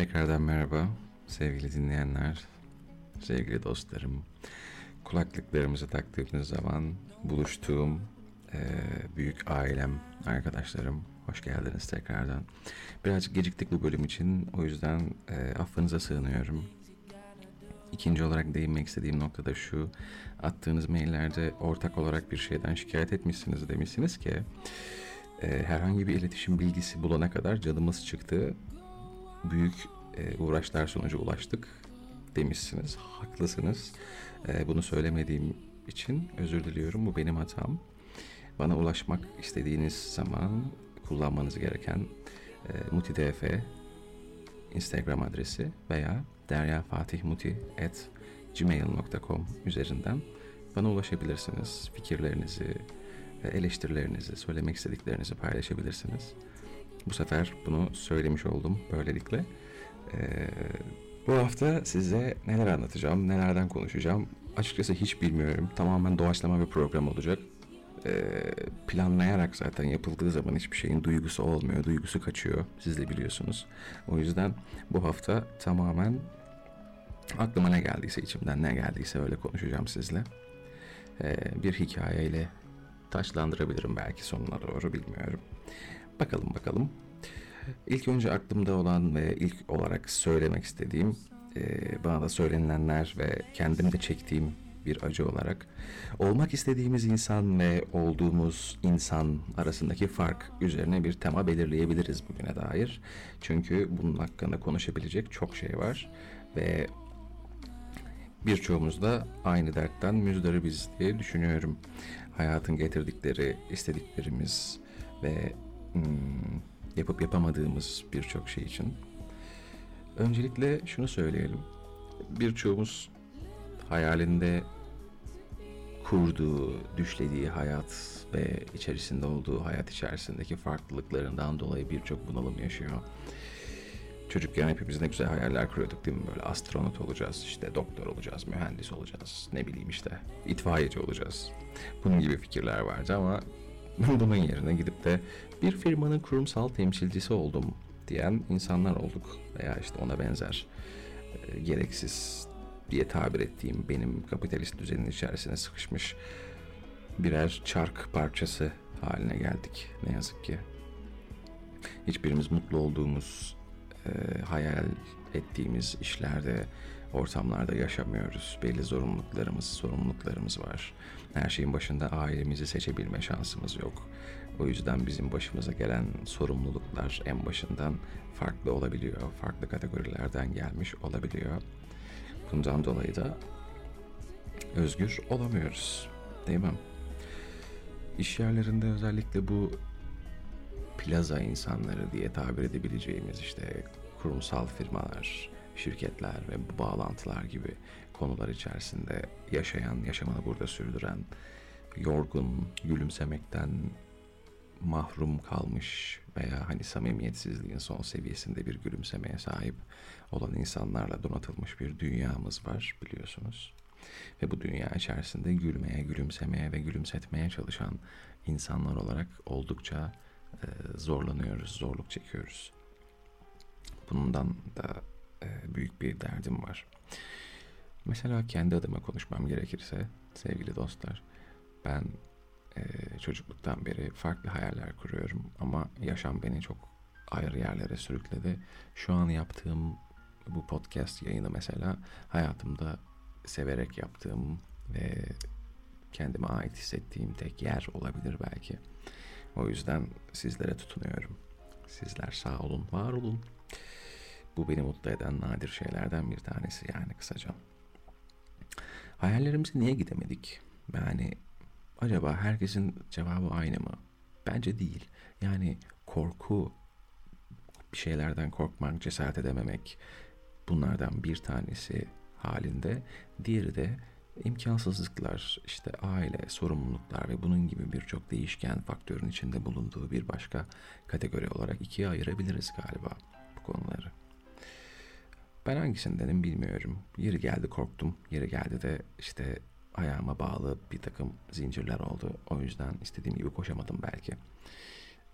Tekrardan merhaba sevgili dinleyenler, sevgili dostlarım. Kulaklıklarımızı taktığımız zaman buluştuğum e, büyük ailem, arkadaşlarım hoş geldiniz tekrardan. Birazcık geciktik bu bölüm için o yüzden e, affınıza sığınıyorum. İkinci olarak değinmek istediğim nokta da şu. Attığınız maillerde ortak olarak bir şeyden şikayet etmişsiniz demişsiniz ki e, herhangi bir iletişim bilgisi bulana kadar canımız çıktı büyük e, uğraşlar sonucu ulaştık demişsiniz. Haklısınız. E, bunu söylemediğim için özür diliyorum. Bu benim hatam. Bana ulaşmak istediğiniz zaman kullanmanız gereken e, mutidf Instagram adresi veya deryafatihmuti@gmail.com üzerinden bana ulaşabilirsiniz. Fikirlerinizi, eleştirilerinizi, söylemek istediklerinizi paylaşabilirsiniz. Bu sefer bunu söylemiş oldum böylelikle. Ee, bu hafta size neler anlatacağım, nelerden konuşacağım açıkçası hiç bilmiyorum. Tamamen doğaçlama bir program olacak. Ee, planlayarak zaten yapıldığı zaman hiçbir şeyin duygusu olmuyor, duygusu kaçıyor. Siz de biliyorsunuz. O yüzden bu hafta tamamen aklıma ne geldiyse, içimden ne geldiyse öyle konuşacağım sizle. Ee, bir hikayeyle taşlandırabilirim belki sonuna doğru bilmiyorum. Bakalım bakalım. İlk önce aklımda olan ve ilk olarak söylemek istediğim e, bana da söylenilenler ve kendim de çektiğim bir acı olarak olmak istediğimiz insan ve olduğumuz insan arasındaki fark üzerine bir tema belirleyebiliriz bugüne dair. Çünkü bunun hakkında konuşabilecek çok şey var ve birçoğumuz da aynı dertten müzdaribiz diye düşünüyorum. Hayatın getirdikleri, istediklerimiz ve yapıp yapamadığımız birçok şey için. Öncelikle şunu söyleyelim. Birçoğumuz hayalinde kurduğu, düşlediği hayat ve içerisinde olduğu hayat içerisindeki farklılıklarından dolayı birçok bunalım yaşıyor. Çocukken hepimiz ne güzel hayaller kuruyorduk değil mi? Böyle astronot olacağız, işte doktor olacağız, mühendis olacağız, ne bileyim işte itfaiyeci olacağız. Bunun gibi fikirler vardı ama bunun yerine gidip de bir firmanın kurumsal temsilcisi oldum diyen insanlar olduk. Veya işte ona benzer e, gereksiz diye tabir ettiğim benim kapitalist düzenin içerisine sıkışmış birer çark parçası haline geldik ne yazık ki. Hiçbirimiz mutlu olduğumuz, e, hayal ettiğimiz işlerde, ortamlarda yaşamıyoruz. Belli zorunluluklarımız, sorumluluklarımız var. Her şeyin başında ailemizi seçebilme şansımız yok. O yüzden bizim başımıza gelen sorumluluklar en başından farklı olabiliyor. Farklı kategorilerden gelmiş olabiliyor. Bundan dolayı da özgür olamıyoruz. Değil mi? İş yerlerinde özellikle bu plaza insanları diye tabir edebileceğimiz işte kurumsal firmalar, şirketler ve bağlantılar gibi konular içerisinde yaşayan, yaşamını burada sürdüren, yorgun, gülümsemekten mahrum kalmış veya hani samimiyetsizliğin son seviyesinde bir gülümsemeye sahip olan insanlarla donatılmış bir dünyamız var biliyorsunuz. Ve bu dünya içerisinde gülmeye, gülümsemeye ve gülümsetmeye çalışan insanlar olarak oldukça e, zorlanıyoruz, zorluk çekiyoruz. Bundan da e, büyük bir derdim var. Mesela kendi adıma konuşmam gerekirse sevgili dostlar, ben e, çocukluktan beri farklı hayaller kuruyorum ama yaşam beni çok ayrı yerlere sürükledi. Şu an yaptığım bu podcast yayını mesela hayatımda severek yaptığım ve kendime ait hissettiğim tek yer olabilir belki. O yüzden sizlere tutunuyorum. Sizler sağ olun, var olun. Bu beni mutlu eden nadir şeylerden bir tanesi yani kısaca. Hayallerimize niye gidemedik? Yani acaba herkesin cevabı aynı mı? Bence değil. Yani korku, bir şeylerden korkmak, cesaret edememek bunlardan bir tanesi halinde. Diğeri de imkansızlıklar, işte aile, sorumluluklar ve bunun gibi birçok değişken faktörün içinde bulunduğu bir başka kategori olarak ikiye ayırabiliriz galiba bu konuları. Ben hangisindenim bilmiyorum. Yeri geldi korktum. Yeri geldi de işte ayağıma bağlı bir takım zincirler oldu. O yüzden istediğim gibi koşamadım belki.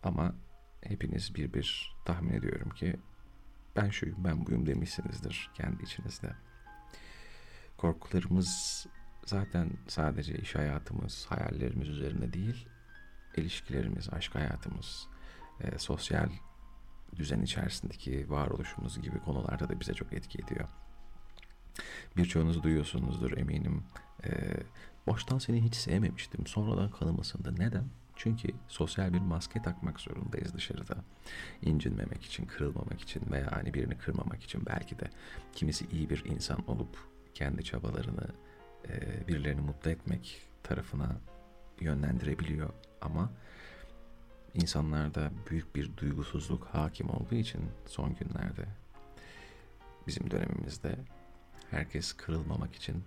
Ama hepiniz bir bir tahmin ediyorum ki ben şuyum ben buyum demişsinizdir kendi içinizde. Korkularımız zaten sadece iş hayatımız, hayallerimiz üzerine değil, ilişkilerimiz, aşk hayatımız, e, sosyal düzen içerisindeki varoluşumuz gibi konularda da bize çok etki ediyor. Birçoğunuz duyuyorsunuzdur eminim. E, boştan seni hiç sevmemiştim. Sonradan kanım ısındı. Neden? Çünkü sosyal bir maske takmak zorundayız dışarıda. İncinmemek için, kırılmamak için veya hani birini kırmamak için belki de kimisi iyi bir insan olup kendi çabalarını e, birilerini mutlu etmek tarafına yönlendirebiliyor ama insanlarda büyük bir duygusuzluk hakim olduğu için son günlerde bizim dönemimizde herkes kırılmamak için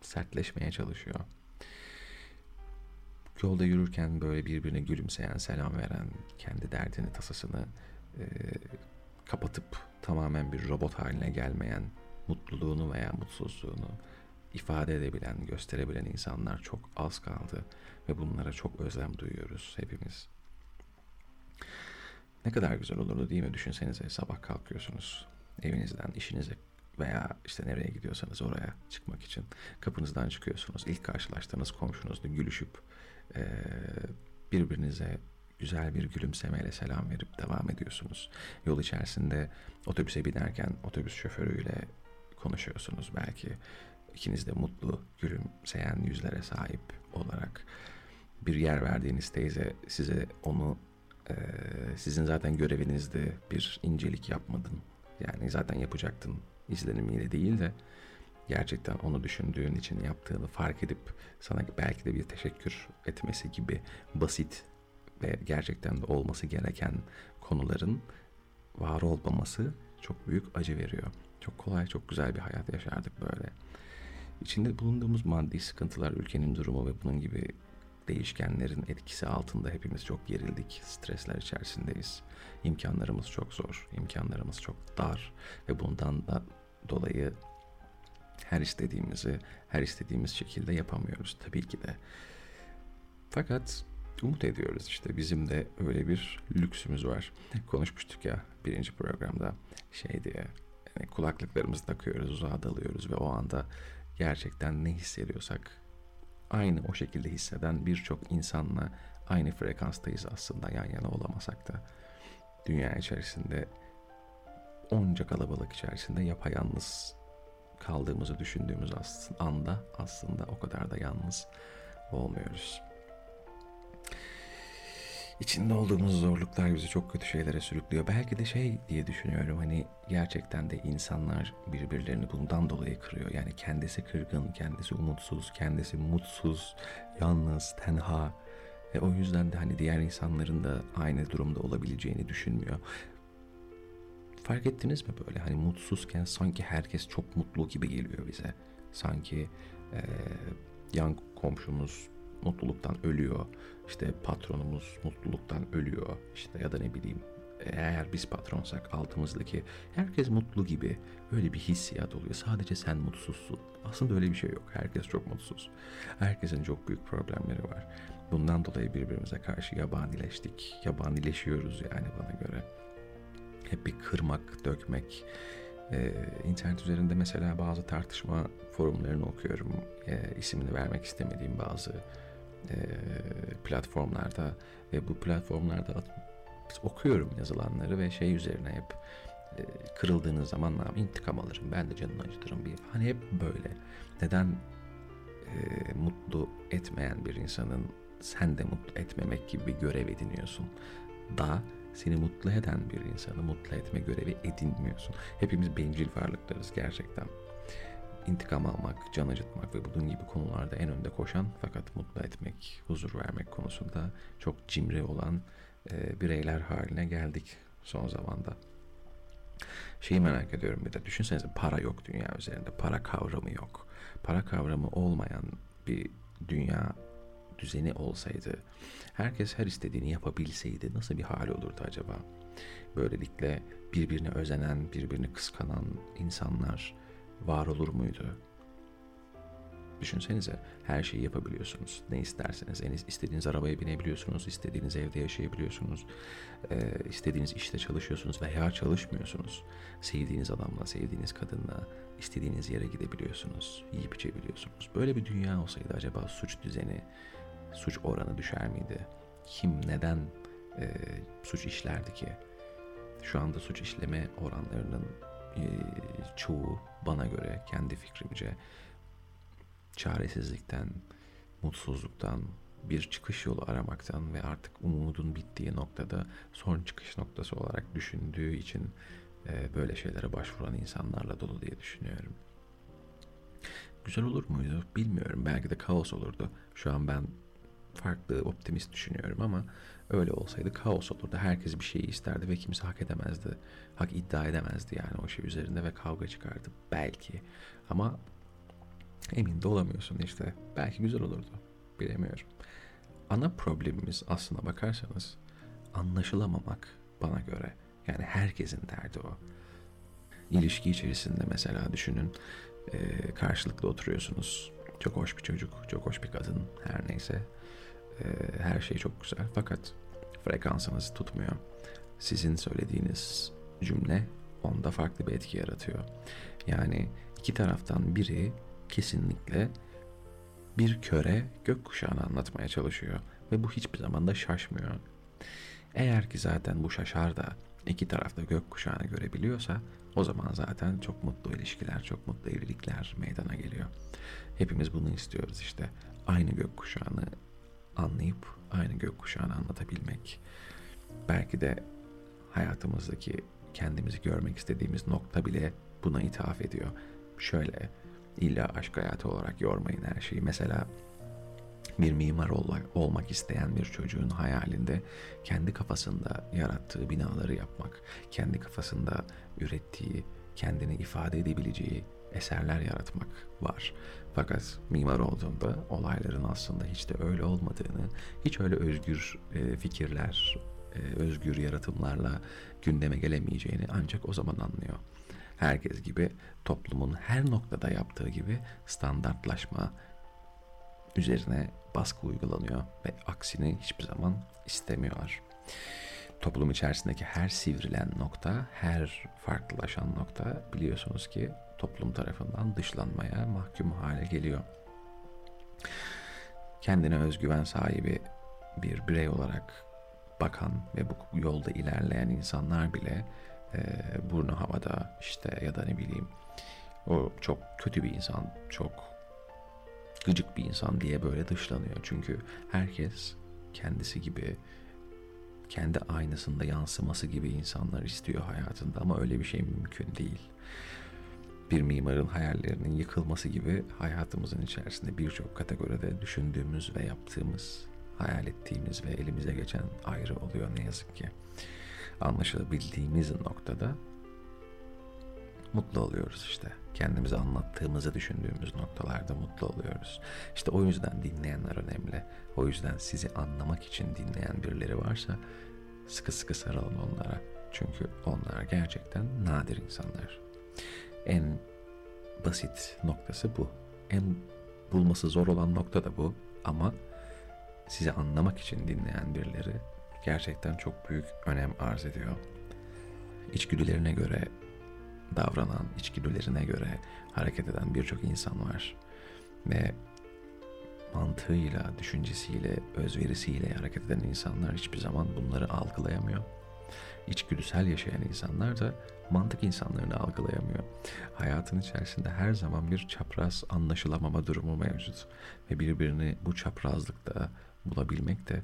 sertleşmeye çalışıyor. Yolda yürürken böyle birbirine gülümseyen, selam veren, kendi derdini, tasasını e, kapatıp tamamen bir robot haline gelmeyen, mutluluğunu veya mutsuzluğunu ifade edebilen, gösterebilen insanlar çok az kaldı ve bunlara çok özlem duyuyoruz hepimiz. Ne kadar güzel olurdu değil mi? Düşünsenize sabah kalkıyorsunuz evinizden işinize veya işte nereye gidiyorsanız oraya çıkmak için kapınızdan çıkıyorsunuz. İlk karşılaştığınız komşunuzla gülüşüp birbirinize güzel bir gülümsemeyle selam verip devam ediyorsunuz. Yol içerisinde otobüse binerken otobüs şoförüyle konuşuyorsunuz belki. İkiniz de mutlu, gülümseyen yüzlere sahip olarak bir yer verdiğiniz teyze size onu e, sizin zaten görevinizde bir incelik yapmadın. Yani zaten yapacaktın izlenimiyle değil de gerçekten onu düşündüğün için yaptığını fark edip sana belki de bir teşekkür etmesi gibi basit ve gerçekten de olması gereken konuların var olmaması çok büyük acı veriyor. Çok kolay, çok güzel bir hayat yaşardık böyle. İçinde bulunduğumuz maddi sıkıntılar, ülkenin durumu ve bunun gibi değişkenlerin etkisi altında hepimiz çok gerildik, stresler içerisindeyiz. İmkanlarımız çok zor, imkanlarımız çok dar ve bundan da dolayı her istediğimizi her istediğimiz şekilde yapamıyoruz tabii ki de. Fakat umut ediyoruz işte bizim de öyle bir lüksümüz var. Konuşmuştuk ya birinci programda şey diye yani kulaklıklarımızı takıyoruz uzağa dalıyoruz ve o anda gerçekten ne hissediyorsak aynı o şekilde hisseden birçok insanla aynı frekanstayız aslında yan yana olamasak da dünya içerisinde onca kalabalık içerisinde yapayalnız kaldığımızı düşündüğümüz anda aslında o kadar da yalnız olmuyoruz. İçinde olduğumuz zorluklar bizi çok kötü şeylere sürüklüyor. Belki de şey diye düşünüyorum hani gerçekten de insanlar birbirlerini bundan dolayı kırıyor. Yani kendisi kırgın, kendisi umutsuz, kendisi mutsuz, yalnız, tenha. Ve o yüzden de hani diğer insanların da aynı durumda olabileceğini düşünmüyor. Fark ettiniz mi böyle hani mutsuzken sanki herkes çok mutlu gibi geliyor bize. Sanki e, yan komşumuz mutluluktan ölüyor. İşte patronumuz mutluluktan ölüyor. İşte ya da ne bileyim eğer biz patronsak altımızdaki herkes mutlu gibi öyle bir hissiyat oluyor. Sadece sen mutsuzsun. Aslında öyle bir şey yok. Herkes çok mutsuz. Herkesin çok büyük problemleri var. Bundan dolayı birbirimize karşı yabanileştik. Yabanileşiyoruz yani bana göre. Hep bir kırmak, dökmek. Ee, internet üzerinde mesela bazı tartışma forumlarını okuyorum. Ee, isimini vermek istemediğim bazı platformlarda ve bu platformlarda okuyorum yazılanları ve şey üzerine hep kırıldığınız zaman intikam alırım ben de canını acıtırım bir hani hep böyle neden e, mutlu etmeyen bir insanın sen de mutlu etmemek gibi bir görev ediniyorsun. Da seni mutlu eden bir insanı mutlu etme görevi edinmiyorsun. Hepimiz bencil varlıklarız gerçekten. İntikam almak, can acıtmak ve bunun gibi konularda en önde koşan fakat mutlu etmek, huzur vermek konusunda çok cimri olan e, bireyler haline geldik son zamanda. Şeyi merak ediyorum bir de düşünsenize para yok dünya üzerinde. Para kavramı yok. Para kavramı olmayan bir dünya düzeni olsaydı, herkes her istediğini yapabilseydi nasıl bir hal olurdu acaba? Böylelikle birbirine özenen, birbirini kıskanan insanlar var olur muydu? Düşünsenize her şeyi yapabiliyorsunuz. Ne isterseniz. En istediğiniz arabaya binebiliyorsunuz. istediğiniz evde yaşayabiliyorsunuz. İstediğiniz işte çalışıyorsunuz veya çalışmıyorsunuz. Sevdiğiniz adamla, sevdiğiniz kadınla istediğiniz yere gidebiliyorsunuz. Yiyip içebiliyorsunuz. Böyle bir dünya olsaydı acaba suç düzeni, suç oranı düşer miydi? Kim neden e, suç işlerdi ki? Şu anda suç işleme oranlarının e, çoğu bana göre kendi fikrimce çaresizlikten, mutsuzluktan, bir çıkış yolu aramaktan ve artık umudun bittiği noktada son çıkış noktası olarak düşündüğü için e, böyle şeylere başvuran insanlarla dolu diye düşünüyorum. Güzel olur muydu bilmiyorum. Belki de kaos olurdu. Şu an ben farklı optimist düşünüyorum ama öyle olsaydı kaos olurdu. Herkes bir şeyi isterdi ve kimse hak edemezdi. Hak iddia edemezdi yani o şey üzerinde ve kavga çıkardı belki. Ama emin de olamıyorsun işte. Belki güzel olurdu. Bilemiyorum. Ana problemimiz aslına bakarsanız anlaşılamamak bana göre. Yani herkesin derdi o. İlişki içerisinde mesela düşünün karşılıklı oturuyorsunuz. Çok hoş bir çocuk, çok hoş bir kadın her neyse. E, her şey çok güzel fakat frekansınız tutmuyor. Sizin söylediğiniz cümle onda farklı bir etki yaratıyor. Yani iki taraftan biri kesinlikle bir köre gökkuşağını anlatmaya çalışıyor ve bu hiçbir zaman da şaşmıyor. Eğer ki zaten bu şaşar da iki tarafta gökkuşağını görebiliyorsa o zaman zaten çok mutlu ilişkiler, çok mutlu evlilikler meydana geliyor. Hepimiz bunu istiyoruz işte. Aynı gökkuşağını anlayıp aynı gökkuşağını anlatabilmek. Belki de hayatımızdaki kendimizi görmek istediğimiz nokta bile buna ithaf ediyor. Şöyle illa aşk hayatı olarak yormayın her şeyi. Mesela bir mimar olmak isteyen bir çocuğun hayalinde kendi kafasında yarattığı binaları yapmak, kendi kafasında ürettiği, kendini ifade edebileceği eserler yaratmak var. Fakat mimar olduğunda olayların aslında hiç de öyle olmadığını, hiç öyle özgür e, fikirler, e, özgür yaratımlarla gündeme gelemeyeceğini ancak o zaman anlıyor. Herkes gibi toplumun her noktada yaptığı gibi standartlaşma üzerine baskı uygulanıyor ve aksini hiçbir zaman istemiyorlar. Toplum içerisindeki her sivrilen nokta, her farklılaşan nokta biliyorsunuz ki toplum tarafından dışlanmaya mahkum hale geliyor. Kendine özgüven sahibi bir birey olarak bakan ve bu yolda ilerleyen insanlar bile e, burnu havada işte ya da ne bileyim o çok kötü bir insan, çok gıcık bir insan diye böyle dışlanıyor. Çünkü herkes kendisi gibi kendi aynasında yansıması gibi insanlar istiyor hayatında ama öyle bir şey mümkün değil. Bir mimarın hayallerinin yıkılması gibi hayatımızın içerisinde birçok kategoride düşündüğümüz ve yaptığımız, hayal ettiğimiz ve elimize geçen ayrı oluyor ne yazık ki. Anlaşılabildiğimiz noktada mutlu oluyoruz işte. Kendimize anlattığımızı düşündüğümüz noktalarda mutlu oluyoruz. İşte o yüzden dinleyenler önemli. O yüzden sizi anlamak için dinleyen birileri varsa sıkı sıkı sarılın onlara. Çünkü onlar gerçekten nadir insanlar. En basit noktası bu. En bulması zor olan nokta da bu. Ama sizi anlamak için dinleyen birileri gerçekten çok büyük önem arz ediyor. İçgüdülerine göre davranan, içgüdülerine göre hareket eden birçok insan var. Ve mantığıyla, düşüncesiyle, özverisiyle hareket eden insanlar hiçbir zaman bunları algılayamıyor. İçgüdüsel yaşayan insanlar da mantık insanlarını algılayamıyor. Hayatın içerisinde her zaman bir çapraz anlaşılamama durumu mevcut. Ve birbirini bu çaprazlıkta bulabilmek de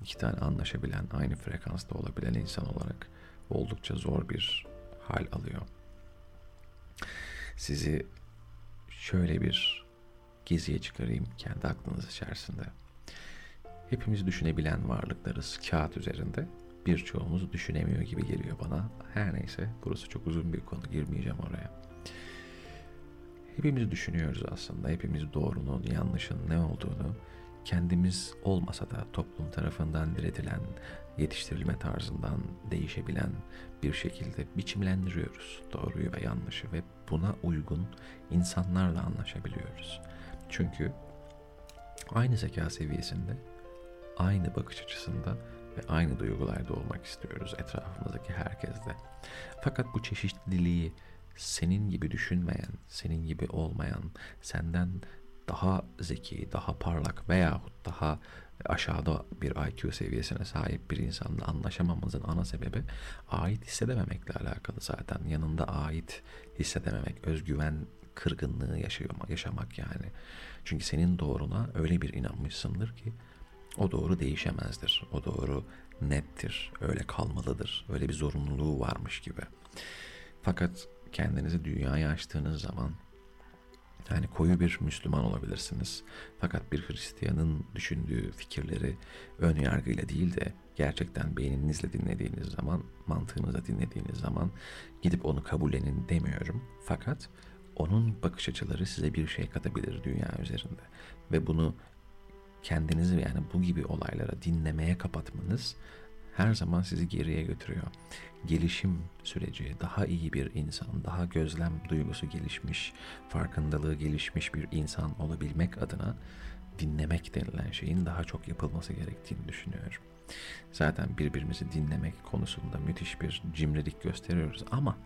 iki tane anlaşabilen, aynı frekansta olabilen insan olarak oldukça zor bir hal alıyor. Sizi şöyle bir geziye çıkarayım kendi aklınız içerisinde. Hepimiz düşünebilen varlıklarız kağıt üzerinde. Birçoğumuz düşünemiyor gibi geliyor bana. Her neyse burası çok uzun bir konu girmeyeceğim oraya. Hepimiz düşünüyoruz aslında. Hepimiz doğrunun, yanlışın ne olduğunu kendimiz olmasa da toplum tarafından diretilen, yetiştirilme tarzından değişebilen bir şekilde biçimlendiriyoruz doğruyu ve yanlışı ve buna uygun insanlarla anlaşabiliyoruz. Çünkü aynı zeka seviyesinde, aynı bakış açısında ve aynı duygularda olmak istiyoruz etrafımızdaki herkesle. Fakat bu çeşitliliği senin gibi düşünmeyen, senin gibi olmayan, senden daha zeki, daha parlak veyahut daha aşağıda bir IQ seviyesine sahip bir insanla anlaşamamızın ana sebebi ait hissedememekle alakalı zaten. Yanında ait hissedememek, özgüven kırgınlığı yaşamak, yaşamak yani. Çünkü senin doğruna öyle bir inanmışsındır ki o doğru değişemezdir. O doğru nettir, öyle kalmalıdır. Öyle bir zorunluluğu varmış gibi. Fakat kendinizi dünyaya açtığınız zaman yani koyu bir Müslüman olabilirsiniz. Fakat bir Hristiyanın düşündüğü fikirleri ön yargıyla değil de gerçekten beyninizle dinlediğiniz zaman, mantığınızla dinlediğiniz zaman gidip onu kabullenin demiyorum. Fakat onun bakış açıları size bir şey katabilir dünya üzerinde. Ve bunu kendinizi yani bu gibi olaylara dinlemeye kapatmanız her zaman sizi geriye götürüyor. Gelişim süreci, daha iyi bir insan, daha gözlem duygusu gelişmiş, farkındalığı gelişmiş bir insan olabilmek adına dinlemek denilen şeyin daha çok yapılması gerektiğini düşünüyorum. Zaten birbirimizi dinlemek konusunda müthiş bir cimrilik gösteriyoruz ama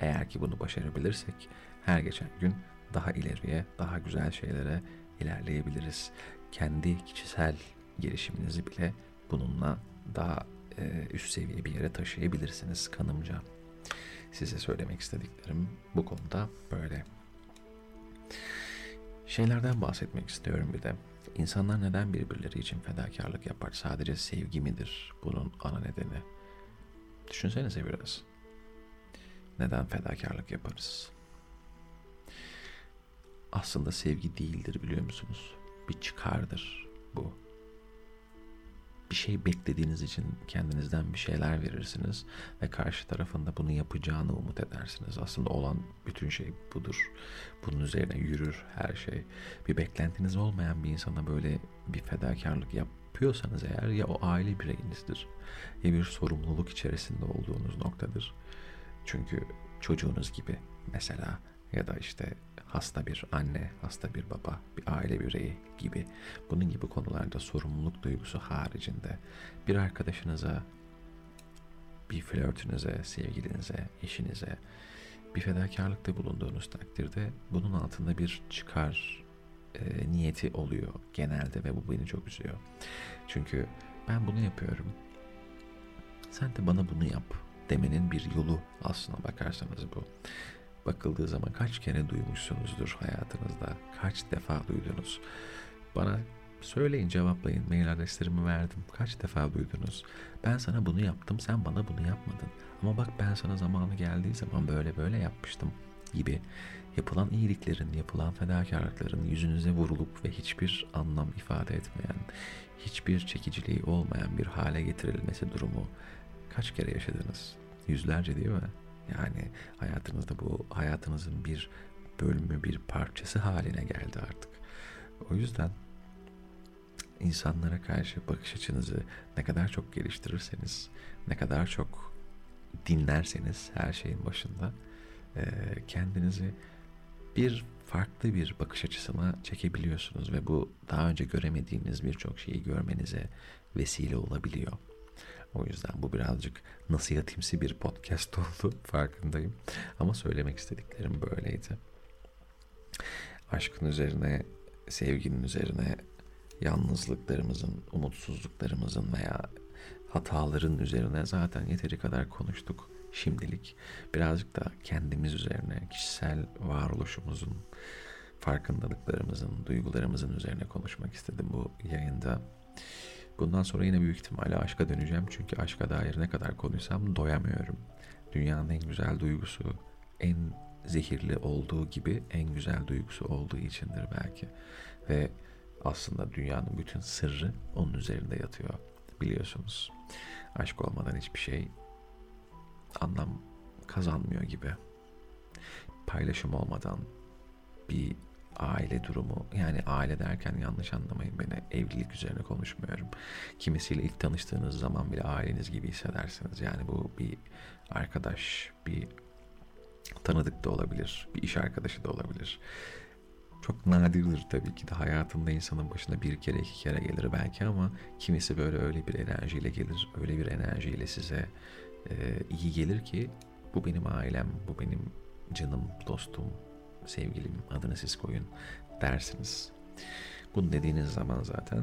eğer ki bunu başarabilirsek her geçen gün daha ileriye, daha güzel şeylere ilerleyebiliriz. Kendi kişisel gelişiminizi bile bununla daha e, üst seviye bir yere taşıyabilirsiniz kanımca. Size söylemek istediklerim bu konuda böyle. Şeylerden bahsetmek istiyorum bir de. İnsanlar neden birbirleri için fedakarlık yapar? Sadece sevgi midir bunun ana nedeni? Düşünsenize biraz. Neden fedakarlık yaparız? Aslında sevgi değildir biliyor musunuz? Bir çıkardır bu bir şey beklediğiniz için kendinizden bir şeyler verirsiniz ve karşı tarafında bunu yapacağını umut edersiniz. Aslında olan bütün şey budur. Bunun üzerine yürür her şey. Bir beklentiniz olmayan bir insana böyle bir fedakarlık yapıyorsanız eğer ya o aile bireyinizdir ya bir sorumluluk içerisinde olduğunuz noktadır. Çünkü çocuğunuz gibi mesela ya da işte hasta bir anne, hasta bir baba, bir aile bireyi gibi bunun gibi konularda sorumluluk duygusu haricinde bir arkadaşınıza, bir flörtünüze, sevgilinize, eşinize bir fedakarlıkta bulunduğunuz takdirde bunun altında bir çıkar e, niyeti oluyor genelde ve bu beni çok üzüyor. Çünkü ben bunu yapıyorum. Sen de bana bunu yap demenin bir yolu aslına bakarsanız bu bakıldığı zaman kaç kere duymuşsunuzdur hayatınızda? Kaç defa duydunuz? Bana söyleyin cevaplayın mail adreslerimi verdim. Kaç defa duydunuz? Ben sana bunu yaptım sen bana bunu yapmadın. Ama bak ben sana zamanı geldiği zaman böyle böyle yapmıştım gibi yapılan iyiliklerin, yapılan fedakarlıkların yüzünüze vurulup ve hiçbir anlam ifade etmeyen, hiçbir çekiciliği olmayan bir hale getirilmesi durumu kaç kere yaşadınız? Yüzlerce değil mi? Yani hayatınızda bu hayatınızın bir bölümü, bir parçası haline geldi artık. O yüzden insanlara karşı bakış açınızı ne kadar çok geliştirirseniz, ne kadar çok dinlerseniz her şeyin başında kendinizi bir farklı bir bakış açısına çekebiliyorsunuz ve bu daha önce göremediğiniz birçok şeyi görmenize vesile olabiliyor. O yüzden bu birazcık nasihatimsi bir podcast oldu farkındayım. Ama söylemek istediklerim böyleydi. Aşkın üzerine, sevginin üzerine, yalnızlıklarımızın, umutsuzluklarımızın veya hataların üzerine zaten yeteri kadar konuştuk şimdilik. Birazcık da kendimiz üzerine, kişisel varoluşumuzun, farkındalıklarımızın, duygularımızın üzerine konuşmak istedim bu yayında. Bundan sonra yine büyük ihtimalle aşka döneceğim. Çünkü aşka dair ne kadar konuşsam doyamıyorum. Dünyanın en güzel duygusu, en zehirli olduğu gibi en güzel duygusu olduğu içindir belki. Ve aslında dünyanın bütün sırrı onun üzerinde yatıyor. Biliyorsunuz. Aşk olmadan hiçbir şey anlam kazanmıyor gibi. Paylaşım olmadan bir aile durumu yani aile derken yanlış anlamayın beni evlilik üzerine konuşmuyorum. Kimisiyle ilk tanıştığınız zaman bile aileniz gibi hissedersiniz. Yani bu bir arkadaş, bir tanıdık da olabilir, bir iş arkadaşı da olabilir. Çok nadirdir tabii ki de hayatında insanın başına bir kere iki kere gelir belki ama kimisi böyle öyle bir enerjiyle gelir, öyle bir enerjiyle size e, iyi gelir ki bu benim ailem, bu benim canım, dostum, sevgilim adını siz koyun dersiniz. Bunu dediğiniz zaman zaten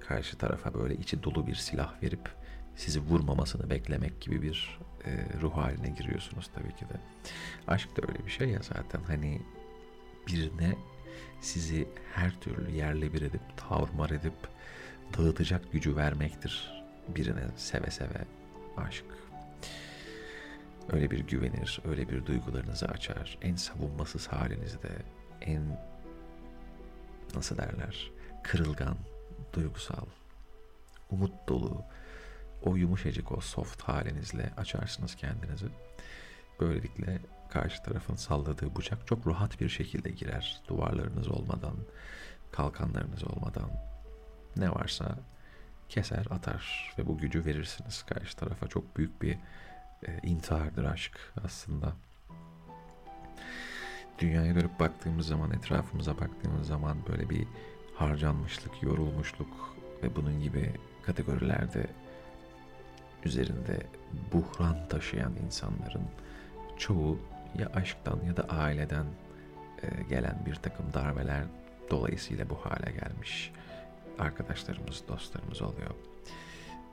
karşı tarafa böyle içi dolu bir silah verip sizi vurmamasını beklemek gibi bir e, ruh haline giriyorsunuz tabii ki de. Aşk da öyle bir şey ya zaten hani birine sizi her türlü yerle bir edip tavırmar edip dağıtacak gücü vermektir birine seve seve aşk. Öyle bir güvenir, öyle bir duygularınızı açar. En savunmasız halinizde, en nasıl derler, kırılgan, duygusal, umut dolu, o yumuşacık, o soft halinizle açarsınız kendinizi. Böylelikle karşı tarafın salladığı bıçak çok rahat bir şekilde girer. Duvarlarınız olmadan, kalkanlarınız olmadan ne varsa keser atar ve bu gücü verirsiniz karşı tarafa. Çok büyük bir e, intihardır aşk aslında. Dünyaya dönüp baktığımız zaman, etrafımıza baktığımız zaman böyle bir harcanmışlık, yorulmuşluk ve bunun gibi kategorilerde üzerinde buhran taşıyan insanların çoğu ya aşktan ya da aileden e, gelen bir takım darbeler dolayısıyla bu hale gelmiş arkadaşlarımız, dostlarımız oluyor.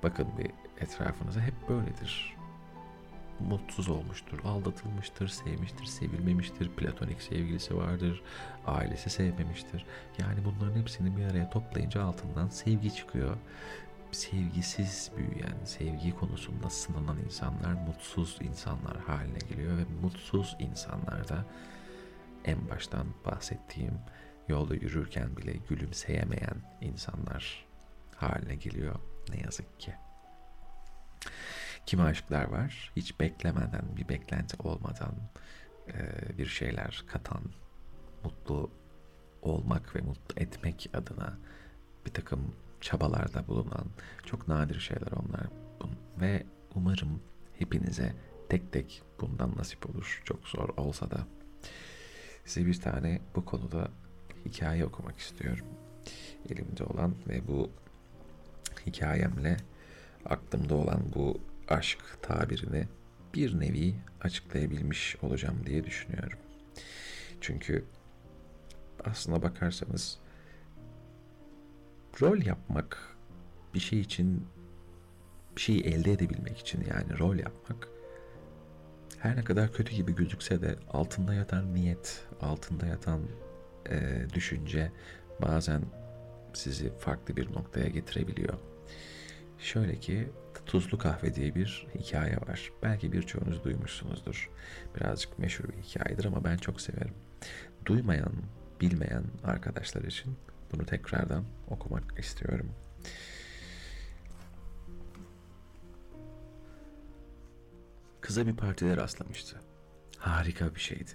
Bakın bir etrafınıza hep böyledir. Mutsuz olmuştur, aldatılmıştır, sevmiştir, sevilmemiştir, platonik sevgilisi vardır, ailesi sevmemiştir. Yani bunların hepsini bir araya toplayınca altından sevgi çıkıyor sevgisiz büyüyen, sevgi konusunda sınanan insanlar mutsuz insanlar haline geliyor ve mutsuz insanlarda en baştan bahsettiğim yolda yürürken bile gülümseyemeyen insanlar haline geliyor ne yazık ki. Kimi aşklar var hiç beklemeden bir beklenti olmadan bir şeyler katan, mutlu olmak ve mutlu etmek adına bir takım çabalarda bulunan çok nadir şeyler onlar. Ve umarım hepinize tek tek bundan nasip olur. Çok zor olsa da. Size bir tane bu konuda hikaye okumak istiyorum. Elimde olan ve bu hikayemle aklımda olan bu aşk tabirini bir nevi açıklayabilmiş olacağım diye düşünüyorum. Çünkü aslına bakarsanız rol yapmak bir şey için bir şeyi elde edebilmek için yani rol yapmak her ne kadar kötü gibi gözükse de altında yatan niyet, altında yatan e, düşünce bazen sizi farklı bir noktaya getirebiliyor. Şöyle ki Tuzlu Kahve diye bir hikaye var. Belki birçoğunuz duymuşsunuzdur. Birazcık meşhur bir hikayedir ama ben çok severim. Duymayan, bilmeyen arkadaşlar için bunu tekrardan okumak istiyorum. Kıza bir partide rastlamıştı. Harika bir şeydi.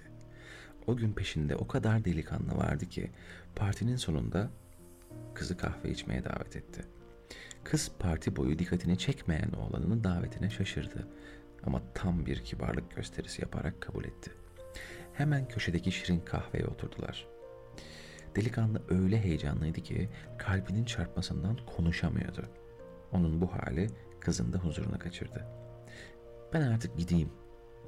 O gün peşinde o kadar delikanlı vardı ki partinin sonunda kızı kahve içmeye davet etti. Kız parti boyu dikkatini çekmeyen oğlanın davetine şaşırdı ama tam bir kibarlık gösterisi yaparak kabul etti. Hemen köşedeki şirin kahveye oturdular. Delikanlı öyle heyecanlıydı ki kalbinin çarpmasından konuşamıyordu. Onun bu hali kızın da huzuruna kaçırdı. Ben artık gideyim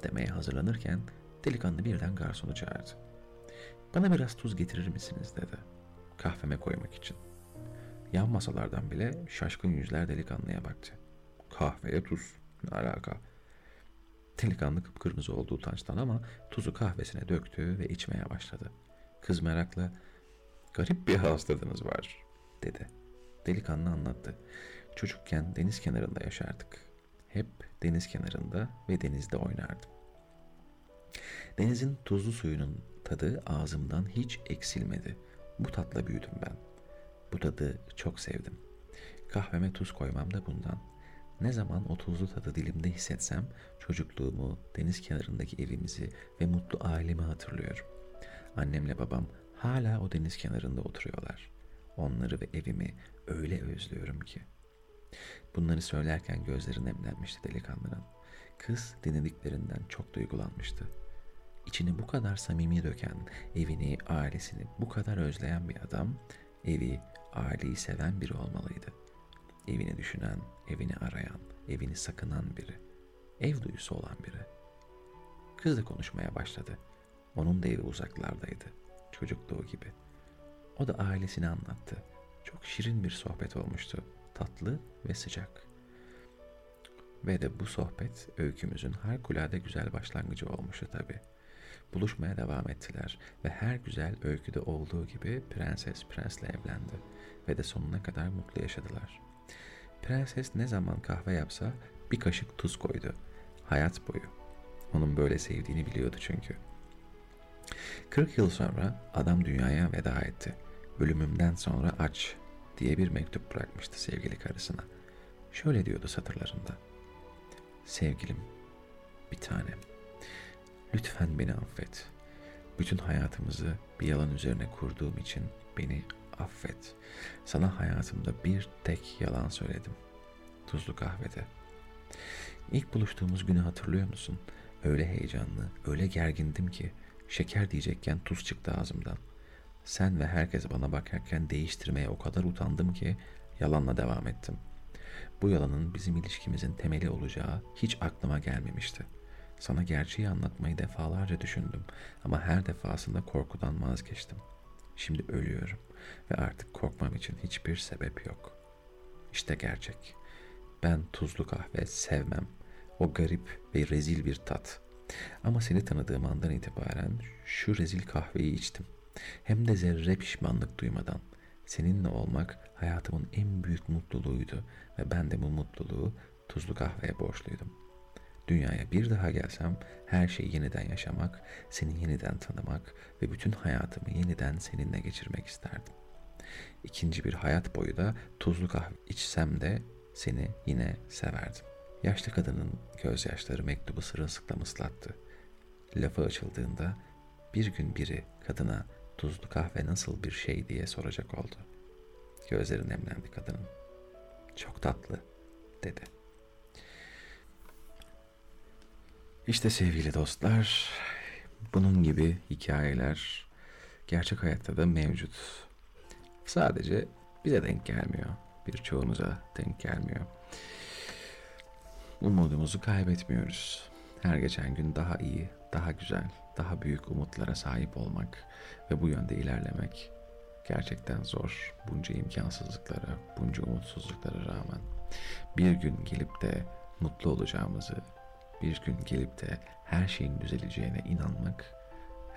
demeye hazırlanırken delikanlı birden garsonu çağırdı. Bana biraz tuz getirir misiniz dedi. Kahveme koymak için. Yan masalardan bile şaşkın yüzler delikanlıya baktı. Kahveye tuz. Ne alaka? Delikanlı kıpkırmızı oldu utançtan ama tuzu kahvesine döktü ve içmeye başladı. Kız merakla garip bir tadınız var dedi. Delikanlı anlattı. Çocukken deniz kenarında yaşardık. Hep deniz kenarında ve denizde oynardım. Denizin tuzlu suyunun tadı ağzımdan hiç eksilmedi. Bu tatla büyüdüm ben. Bu tadı çok sevdim. Kahveme tuz koymam da bundan. Ne zaman o tuzlu tadı dilimde hissetsem çocukluğumu, deniz kenarındaki evimizi ve mutlu ailemi hatırlıyorum. Annemle babam hala o deniz kenarında oturuyorlar. Onları ve evimi öyle özlüyorum ki. Bunları söylerken gözleri nemlenmişti delikanlının. Kız dinlediklerinden çok duygulanmıştı. İçini bu kadar samimi döken, evini, ailesini bu kadar özleyen bir adam, evi, aileyi seven biri olmalıydı. Evini düşünen, evini arayan, evini sakınan biri. Ev duyusu olan biri. Kız da konuşmaya başladı. Onun da evi uzaklardaydı. Çocukluğu gibi. O da ailesini anlattı. Çok şirin bir sohbet olmuştu. Tatlı ve sıcak. Ve de bu sohbet öykümüzün harikulade güzel başlangıcı olmuştu tabii. Buluşmaya devam ettiler ve her güzel öyküde olduğu gibi prenses prensle evlendi ve de sonuna kadar mutlu yaşadılar. Prenses ne zaman kahve yapsa bir kaşık tuz koydu. Hayat boyu. Onun böyle sevdiğini biliyordu çünkü. 40 yıl sonra adam dünyaya veda etti. Ölümümden sonra aç diye bir mektup bırakmıştı sevgili karısına. Şöyle diyordu satırlarında. Sevgilim, bir tanem. Lütfen beni affet. Bütün hayatımızı bir yalan üzerine kurduğum için beni affet. Sana hayatımda bir tek yalan söyledim. Tuzlu kahvede. İlk buluştuğumuz günü hatırlıyor musun? Öyle heyecanlı, öyle gergindim ki şeker diyecekken tuz çıktı ağzımdan. Sen ve herkes bana bakarken değiştirmeye o kadar utandım ki yalanla devam ettim. Bu yalanın bizim ilişkimizin temeli olacağı hiç aklıma gelmemişti. Sana gerçeği anlatmayı defalarca düşündüm ama her defasında korkudan vazgeçtim. Şimdi ölüyorum ve artık korkmam için hiçbir sebep yok. İşte gerçek. Ben tuzlu kahve sevmem. O garip ve rezil bir tat. Ama seni tanıdığım andan itibaren şu rezil kahveyi içtim. Hem de zerre pişmanlık duymadan. Seninle olmak hayatımın en büyük mutluluğuydu ve ben de bu mutluluğu tuzlu kahveye borçluydum. Dünyaya bir daha gelsem her şeyi yeniden yaşamak, seni yeniden tanımak ve bütün hayatımı yeniden seninle geçirmek isterdim. İkinci bir hayat boyu da tuzlu kahve içsem de seni yine severdim. Yaşlı kadının gözyaşları mektubu sırılsıklam ıslattı. Lafı açıldığında bir gün biri kadına tuzlu kahve nasıl bir şey diye soracak oldu. Gözleri nemlendi kadının. Çok tatlı dedi. İşte sevgili dostlar, bunun gibi hikayeler gerçek hayatta da mevcut. Sadece bize denk gelmiyor. Birçoğunuza denk gelmiyor. Umudumuzu kaybetmiyoruz. Her geçen gün daha iyi, daha güzel, daha büyük umutlara sahip olmak ve bu yönde ilerlemek gerçekten zor. Bunca imkansızlıklara, bunca umutsuzluklara rağmen bir gün gelip de mutlu olacağımızı, bir gün gelip de her şeyin düzeleceğine inanmak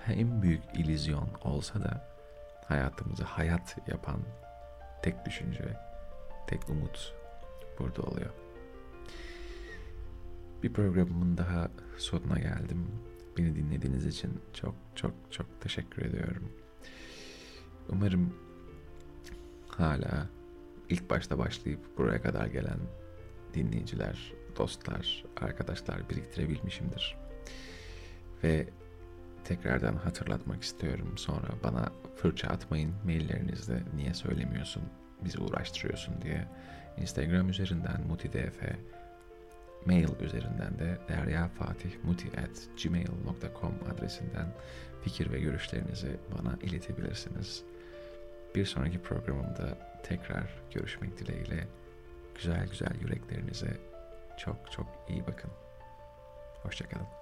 en büyük ilizyon olsa da hayatımızı hayat yapan tek düşünce, tek umut burada oluyor. Bir programımın daha sonuna geldim. Beni dinlediğiniz için çok çok çok teşekkür ediyorum. Umarım hala ilk başta başlayıp buraya kadar gelen dinleyiciler, dostlar, arkadaşlar biriktirebilmişimdir. Ve tekrardan hatırlatmak istiyorum. Sonra bana fırça atmayın maillerinizde niye söylemiyorsun, bizi uğraştırıyorsun diye. Instagram üzerinden mutidf, mail üzerinden de deryafatihmuti.gmail.com adresinden fikir ve görüşlerinizi bana iletebilirsiniz. Bir sonraki programımda tekrar görüşmek dileğiyle güzel güzel yüreklerinize çok çok iyi bakın. Hoşçakalın.